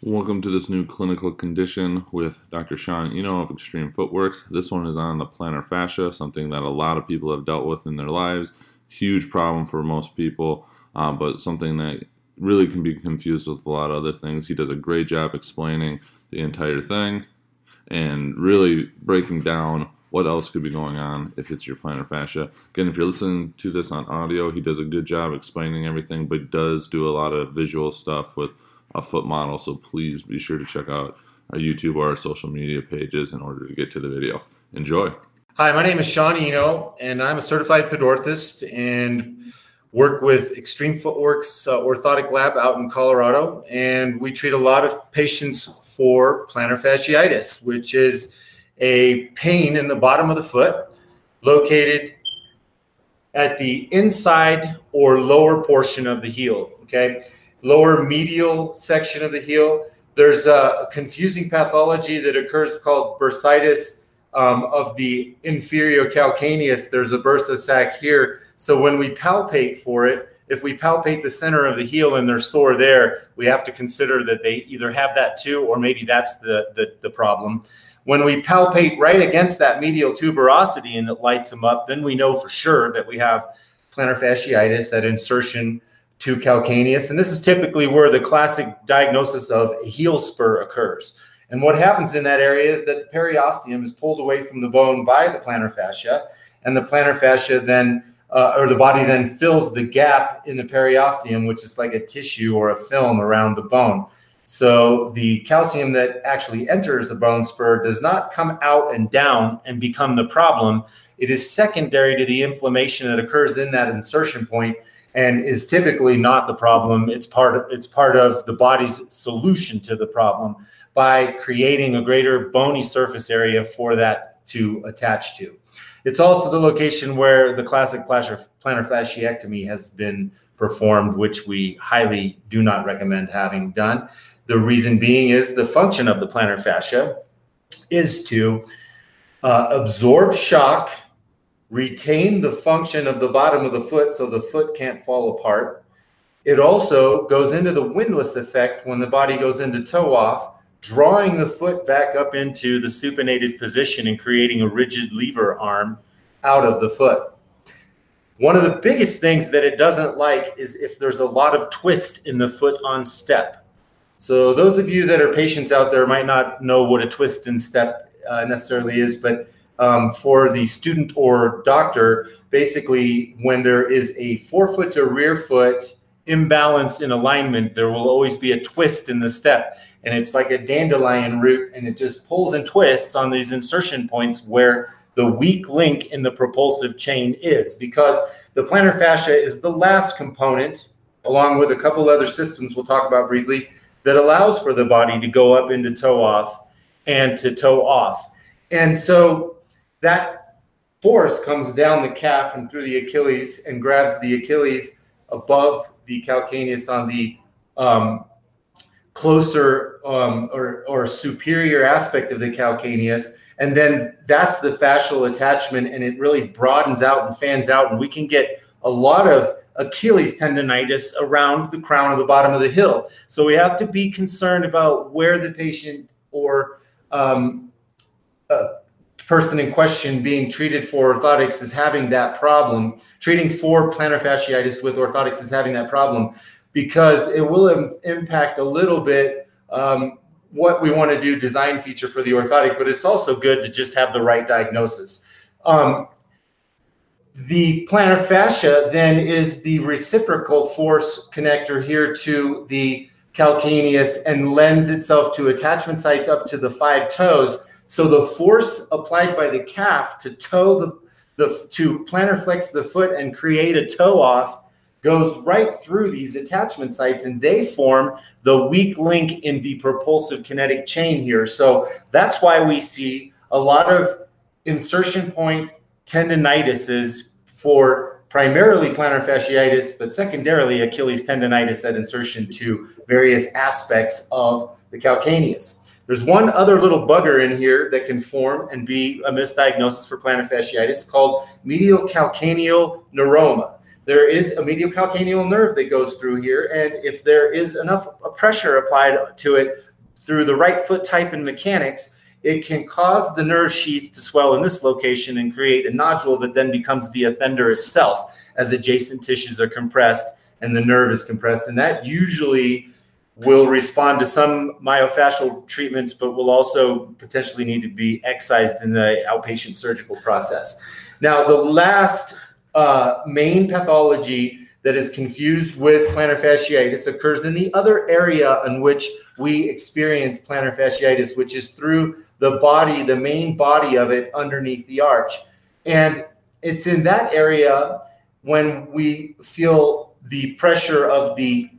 Welcome to this new clinical condition with Dr. Sean Eno of Extreme Footworks. This one is on the plantar fascia, something that a lot of people have dealt with in their lives. Huge problem for most people, uh, but something that really can be confused with a lot of other things. He does a great job explaining the entire thing and really breaking down what else could be going on if it's your plantar fascia. Again, if you're listening to this on audio, he does a good job explaining everything, but does do a lot of visual stuff with a foot model. So please be sure to check out our YouTube or our social media pages in order to get to the video. Enjoy. Hi, my name is Sean Eno, and I'm a certified podorthist and work with Extreme Footworks uh, Orthotic Lab out in Colorado. And we treat a lot of patients for plantar fasciitis, which is a pain in the bottom of the foot located at the inside or lower portion of the heel. Okay lower medial section of the heel. There's a confusing pathology that occurs called bursitis um, of the inferior calcaneus. There's a bursa sac here. So when we palpate for it, if we palpate the center of the heel and they're sore there, we have to consider that they either have that too, or maybe that's the, the, the problem. When we palpate right against that medial tuberosity and it lights them up, then we know for sure that we have plantar fasciitis, that insertion to calcaneus. And this is typically where the classic diagnosis of a heel spur occurs. And what happens in that area is that the periosteum is pulled away from the bone by the plantar fascia, and the plantar fascia then, uh, or the body then fills the gap in the periosteum, which is like a tissue or a film around the bone. So the calcium that actually enters the bone spur does not come out and down and become the problem. It is secondary to the inflammation that occurs in that insertion point and is typically not the problem. It's part of it's part of the body's solution to the problem by creating a greater bony surface area for that to attach to. It's also the location where the classic plantar fasciectomy has been performed, which we highly do not recommend having done. The reason being is the function of the plantar fascia is to uh, absorb shock retain the function of the bottom of the foot so the foot can't fall apart. It also goes into the windlass effect when the body goes into toe off, drawing the foot back up into the supinated position and creating a rigid lever arm out of the foot. One of the biggest things that it doesn't like is if there's a lot of twist in the foot on step. So those of you that are patients out there might not know what a twist in step uh, necessarily is, but um, for the student or doctor, basically, when there is a forefoot to rear foot imbalance in alignment, there will always be a twist in the step. And it's like a dandelion root, and it just pulls and twists on these insertion points where the weak link in the propulsive chain is, because the plantar fascia is the last component, along with a couple other systems we'll talk about briefly, that allows for the body to go up into toe off and to toe off. And so that force comes down the calf and through the Achilles and grabs the Achilles above the calcaneus on the um, closer um, or, or superior aspect of the calcaneus. And then that's the fascial attachment, and it really broadens out and fans out. And we can get a lot of Achilles tendonitis around the crown of the bottom of the hill. So we have to be concerned about where the patient or um, uh, person in question being treated for orthotics is having that problem, treating for plantar fasciitis with orthotics is having that problem because it will Im- impact a little bit um, what we want to do design feature for the orthotic, but it's also good to just have the right diagnosis. Um, the plantar fascia then is the reciprocal force connector here to the calcaneus and lends itself to attachment sites up to the five toes so the force applied by the calf to toe the, the to plantar flex the foot and create a toe off goes right through these attachment sites and they form the weak link in the propulsive kinetic chain here. So that's why we see a lot of insertion point tendinitises for primarily plantar fasciitis, but secondarily Achilles tendinitis at insertion to various aspects of the calcaneus. There's one other little bugger in here that can form and be a misdiagnosis for plantar fasciitis called medial calcaneal neuroma. There is a medial calcaneal nerve that goes through here, and if there is enough pressure applied to it through the right foot type and mechanics, it can cause the nerve sheath to swell in this location and create a nodule that then becomes the offender itself as adjacent tissues are compressed and the nerve is compressed. And that usually will respond to some myofascial treatments, but will also potentially need to be excised in the outpatient surgical process. Now, the last uh, main pathology that is confused with plantar fasciitis occurs in the other area in which we experience plantar fasciitis, which is through the body, the main body of it underneath the arch. And it's in that area when we feel the pressure of the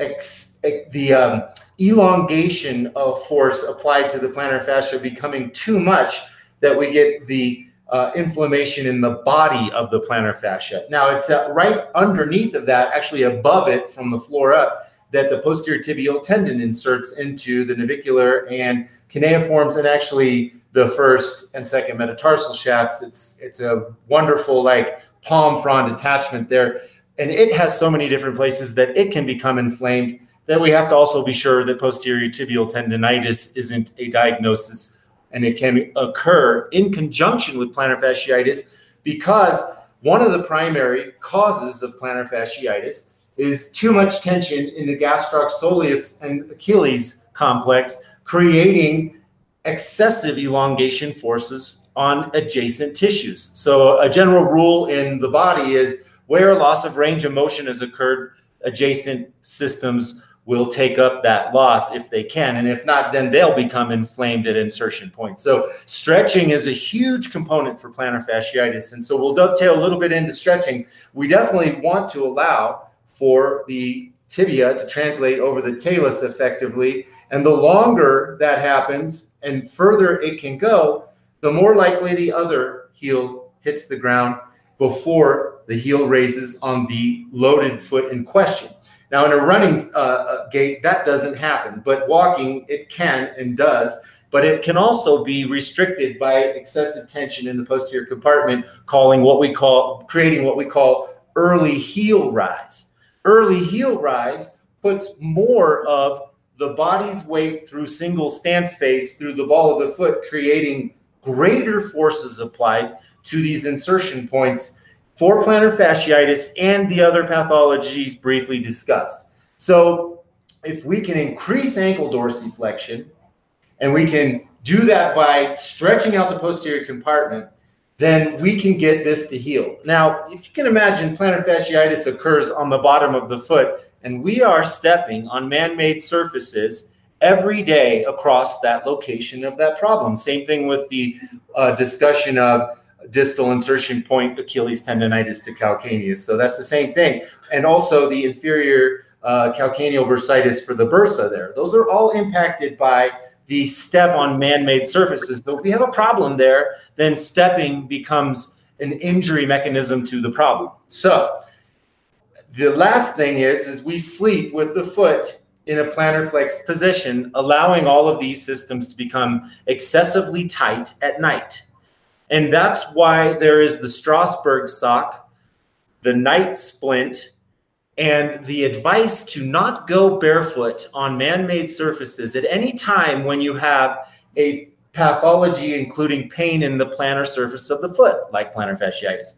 ex, the um, elongation of force applied to the plantar fascia becoming too much that we get the uh, inflammation in the body of the plantar fascia. Now it's uh, right underneath of that, actually above it from the floor up, that the posterior tibial tendon inserts into the navicular and cuneiforms and actually the first and second metatarsal shafts. It's it's a wonderful like palm frond attachment there and it has so many different places that it can become inflamed that we have to also be sure that posterior tibial tendonitis isn't a diagnosis and it can occur in conjunction with plantar fasciitis because one of the primary causes of plantar fasciitis is too much tension in the gastroc and Achilles complex, creating excessive elongation forces on adjacent tissues. So, a general rule in the body is where loss of range of motion has occurred, adjacent systems will take up that loss if they can. And if not, then they'll become inflamed at insertion points. So stretching is a huge component for plantar fasciitis. And so we'll dovetail a little bit into stretching. We definitely want to allow for the tibia to translate over the talus effectively. And the longer that happens and further it can go, the more likely the other heel hits the ground before the heel raises on the loaded foot in question. Now, in a running uh, uh, gait, that doesn't happen, but walking, it can and does. But it can also be restricted by excessive tension in the posterior compartment, calling what we call creating what we call early heel rise. Early heel rise puts more of the body's weight through single stance phase through the ball of the foot, creating greater forces applied to these insertion points for plantar fasciitis and the other pathologies briefly discussed. So, if we can increase ankle dorsiflexion and we can do that by stretching out the posterior compartment, then we can get this to heal. Now, if you can imagine plantar fasciitis occurs on the bottom of the foot, and we are stepping on man made surfaces every day across that location of that problem. Same thing with the uh, discussion of distal insertion point Achilles tendonitis to calcaneus. So that's the same thing. And also the inferior uh, calcaneal bursitis for the bursa there. Those are all impacted by the step on man-made surfaces. So if we have a problem there, then stepping becomes an injury mechanism to the problem. So the last thing is, is we sleep with the foot in a plantar flexed position, allowing all of these systems to become excessively tight at night. And that's why there is the Strassburg sock, the night splint, and the advice to not go barefoot on man made surfaces at any time when you have a pathology, including pain in the plantar surface of the foot, like plantar fasciitis.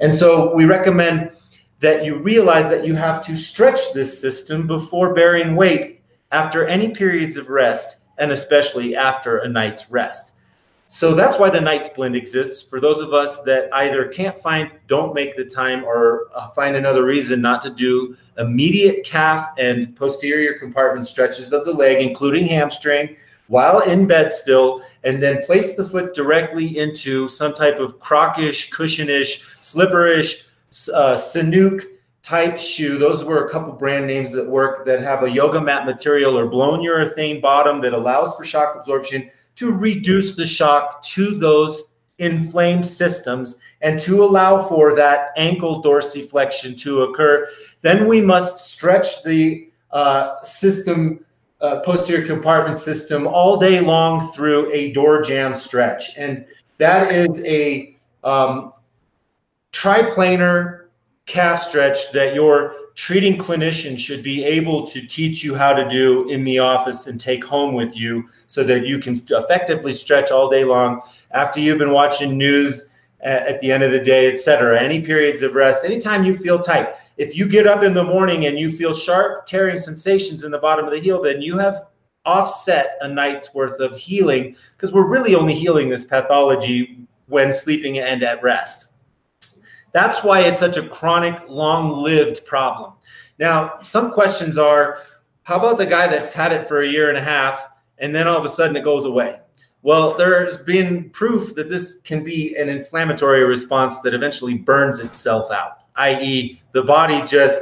And so we recommend that you realize that you have to stretch this system before bearing weight after any periods of rest, and especially after a night's rest. So that's why the night splint exists for those of us that either can't find, don't make the time, or uh, find another reason not to do immediate calf and posterior compartment stretches of the leg, including hamstring, while in bed still, and then place the foot directly into some type of crockish, cushionish, slipperish, uh, type shoe. Those were a couple brand names that work that have a yoga mat material or blown urethane bottom that allows for shock absorption to reduce the shock to those inflamed systems and to allow for that ankle dorsiflexion to occur. Then we must stretch the uh, system, uh, posterior compartment system, all day long through a door jamb stretch. And that is a um, triplanar calf stretch that your treating clinician should be able to teach you how to do in the office and take home with you so that you can effectively stretch all day long after you've been watching news at the end of the day, etc. Any periods of rest, anytime you feel tight. If you get up in the morning and you feel sharp tearing sensations in the bottom of the heel, then you have offset a night's worth of healing because we're really only healing this pathology when sleeping and at rest. That's why it's such a chronic, long lived problem. Now, some questions are how about the guy that's had it for a year and a half and then all of a sudden it goes away? Well, there's been proof that this can be an inflammatory response that eventually burns itself out, i.e., the body just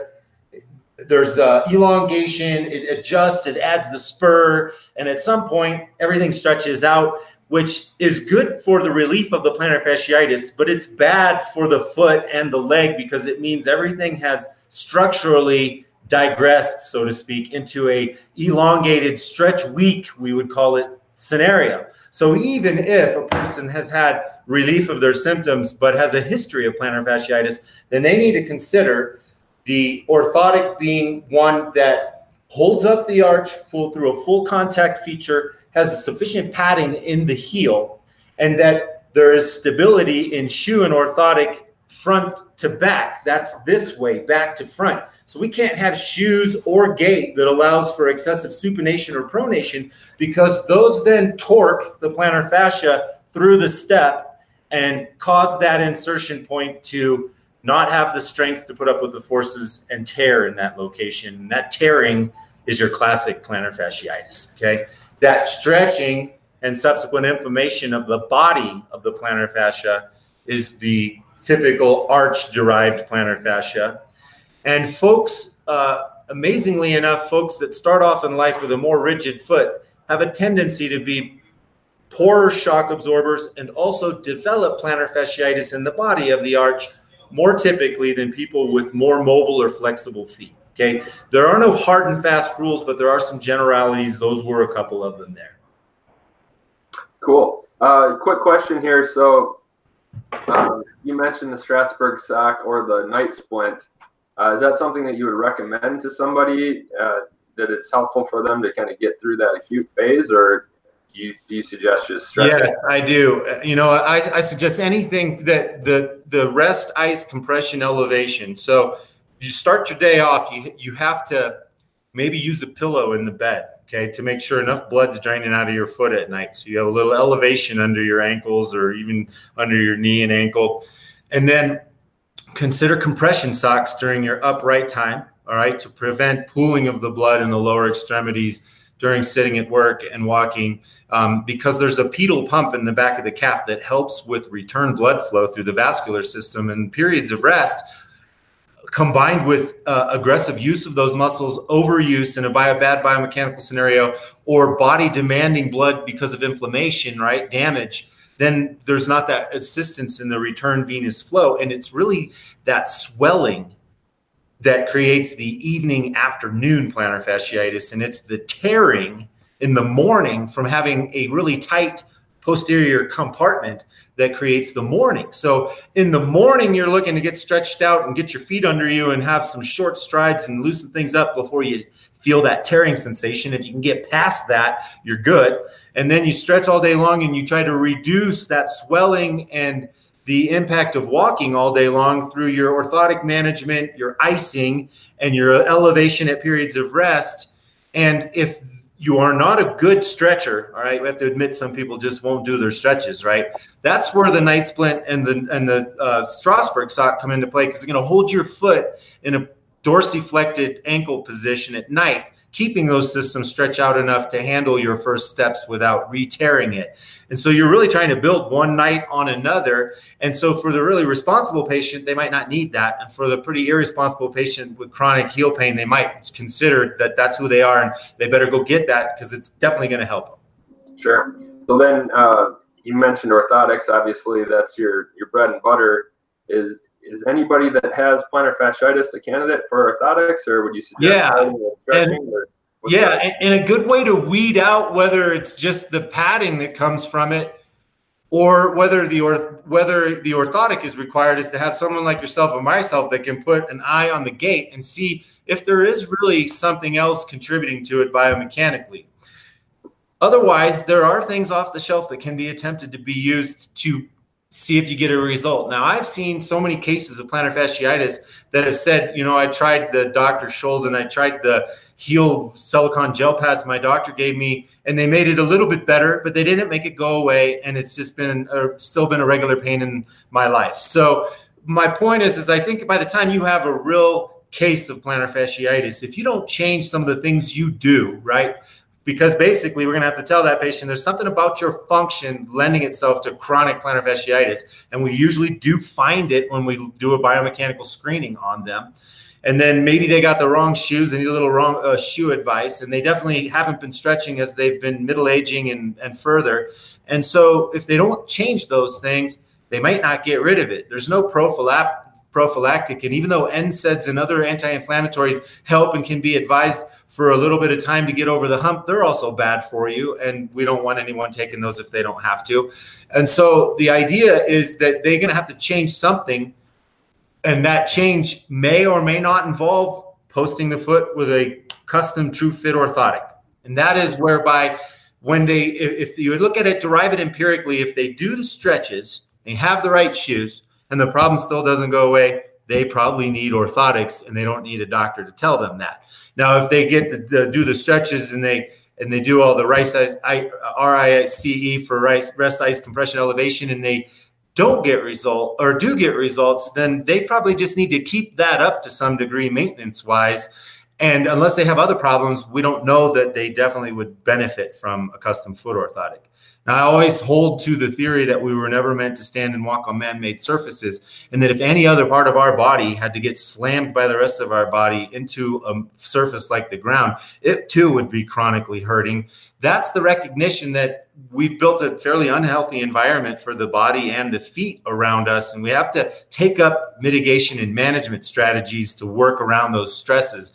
there's uh, elongation, it adjusts, it adds the spur, and at some point everything stretches out which is good for the relief of the plantar fasciitis, but it's bad for the foot and the leg because it means everything has structurally digressed, so to speak, into a elongated stretch weak, we would call it, scenario. So even if a person has had relief of their symptoms but has a history of plantar fasciitis, then they need to consider the orthotic being one that holds up the arch full through a full contact feature has a sufficient padding in the heel and that there is stability in shoe and orthotic front to back. That's this way, back to front. So we can't have shoes or gait that allows for excessive supination or pronation because those then torque the plantar fascia through the step and cause that insertion point to not have the strength to put up with the forces and tear in that location. And that tearing is your classic plantar fasciitis. Okay that stretching and subsequent inflammation of the body of the plantar fascia is the typical arch derived plantar fascia. And folks, uh, amazingly enough, folks that start off in life with a more rigid foot have a tendency to be poorer shock absorbers and also develop plantar fasciitis in the body of the arch more typically than people with more mobile or flexible feet. Okay. There are no hard and fast rules, but there are some generalities. Those were a couple of them there. Cool. Uh, quick question here. So um, you mentioned the Strassburg sock or the night splint. Uh, is that something that you would recommend to somebody uh, that it's helpful for them to kind of get through that acute phase, or do you, do you suggest just stretching? Yes, I do. You know, I, I suggest anything that the the rest ice compression elevation. So you start your day off, you you have to maybe use a pillow in the bed, okay, to make sure enough blood's draining out of your foot at night. So you have a little elevation under your ankles or even under your knee and ankle. And then consider compression socks during your upright time, all right, to prevent pooling of the blood in the lower extremities during sitting at work and walking um, because there's a pedal pump in the back of the calf that helps with return blood flow through the vascular system and periods of rest combined with uh, aggressive use of those muscles, overuse in a bio, bad biomechanical scenario, or body demanding blood because of inflammation, right? Damage, then there's not that assistance in the return venous flow. And it's really that swelling that creates the evening afternoon plantar fasciitis. And it's the tearing in the morning from having a really tight posterior compartment that creates the morning. So in the morning, you're looking to get stretched out and get your feet under you and have some short strides and loosen things up before you feel that tearing sensation. If you can get past that, you're good. And then you stretch all day long and you try to reduce that swelling and the impact of walking all day long through your orthotic management, your icing, and your elevation at periods of rest. And if you are not a good stretcher. All right, we have to admit some people just won't do their stretches. Right, that's where the night splint and the and the uh, Strassburg sock come into play because it's going to hold your foot in a dorsiflected ankle position at night keeping those systems stretch out enough to handle your first steps without re-tearing it. And so you're really trying to build one night on another. And so for the really responsible patient, they might not need that. And for the pretty irresponsible patient with chronic heel pain, they might consider that that's who they are and they better go get that because it's definitely going to help them. Sure. So then uh, you mentioned orthotics. Obviously, that's your your bread and butter. Is is anybody that has plantar fasciitis a candidate for orthotics, or would you suggest yeah, and, yeah, and, and, a good way to weed out whether it's just the padding that comes from it. or whether the orth- whether the orthotic is required is to have someone like yourself or myself that can put an eye on the gait and see if there is really something else contributing to it biomechanically. Otherwise, there are things off the shelf that can be attempted to be used to see if you get a result. Now, I've seen so many cases of plantar fasciitis that have said, you know, I tried the Dr. Scholl's and I tried the heel silicone gel pads my doctor gave me, and they made it a little bit better, but they didn't make it go away, and it's just been or still been a regular pain in my life. So my point is, is I think by the time you have a real case of plantar fasciitis, if you don't change some of the things you do, right? Because basically, we're going to have to tell that patient there's something about your function lending itself to chronic plantar fasciitis. And we usually do find it when we do a biomechanical screening on them and then maybe they got the wrong shoes and need a little wrong uh, shoe advice and they definitely haven't been stretching as they've been middle aging and, and further and so if they don't change those things they might not get rid of it there's no prophylactic prophylactic. And even though NSAIDs and other anti-inflammatories help and can be advised for a little bit of time to get over the hump they're also bad for you. And we don't want anyone taking those if they don't have to. And so the idea is that they're going to have to change something. And that change may or may not involve posting the foot with a custom true fit orthotic. And that is whereby when they, if you look at it, derive it empirically, if they do the stretches, they have the right shoes, and the problem still doesn't go away, they probably need orthotics and they don't need a doctor to tell them that. Now, if they get the, the do the stretches and they and they do all the RICE, I, RICE for rest ice compression elevation and they don't get result or do get results, then they probably just need to keep that up to some degree maintenance wise. And unless they have other problems, we don't know that they definitely would benefit from a custom foot orthotic. Now, I always hold to the theory that we were never meant to stand and walk on man made surfaces, and that if any other part of our body had to get slammed by the rest of our body into a surface like the ground, it too would be chronically hurting. That's the recognition that we've built a fairly unhealthy environment for the body and the feet around us, and we have to take up mitigation and management strategies to work around those stresses.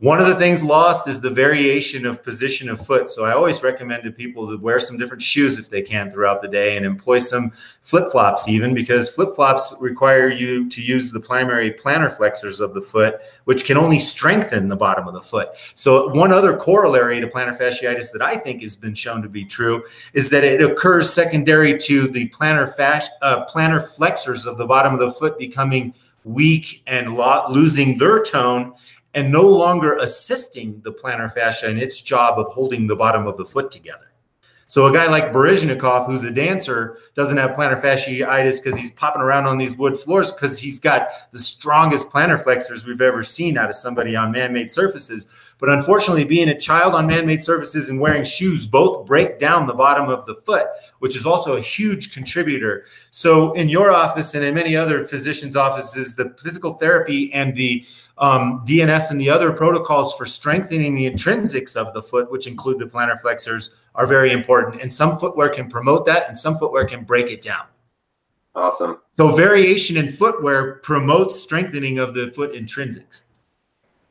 One of the things lost is the variation of position of foot. So I always recommend to people to wear some different shoes if they can throughout the day and employ some flip flops, even because flip flops require you to use the primary plantar flexors of the foot, which can only strengthen the bottom of the foot. So, one other corollary to plantar fasciitis that I think has been shown to be true is that it occurs secondary to the plantar, fasci- uh, plantar flexors of the bottom of the foot becoming weak and lo- losing their tone and no longer assisting the plantar fascia in its job of holding the bottom of the foot together. So a guy like Baryshnikov, who's a dancer, doesn't have plantar fasciitis because he's popping around on these wood floors because he's got the strongest plantar flexors we've ever seen out of somebody on man-made surfaces. But unfortunately, being a child on man-made surfaces and wearing shoes both break down the bottom of the foot, which is also a huge contributor. So in your office and in many other physicians' offices, the physical therapy and the um, DNS and the other protocols for strengthening the intrinsics of the foot, which include the plantar flexors, are very important. And some footwear can promote that, and some footwear can break it down. Awesome. So variation in footwear promotes strengthening of the foot intrinsics.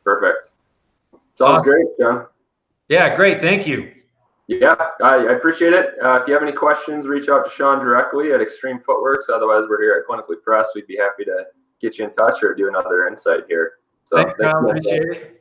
Perfect. Sounds uh, great, John. Yeah, great. Thank you. Yeah, I, I appreciate it. Uh, if you have any questions, reach out to Sean directly at Extreme Footworks. Otherwise, we're here at Clinically Press. We'd be happy to get you in touch or do another insight here. So thanks, Kyle. Appreciate it.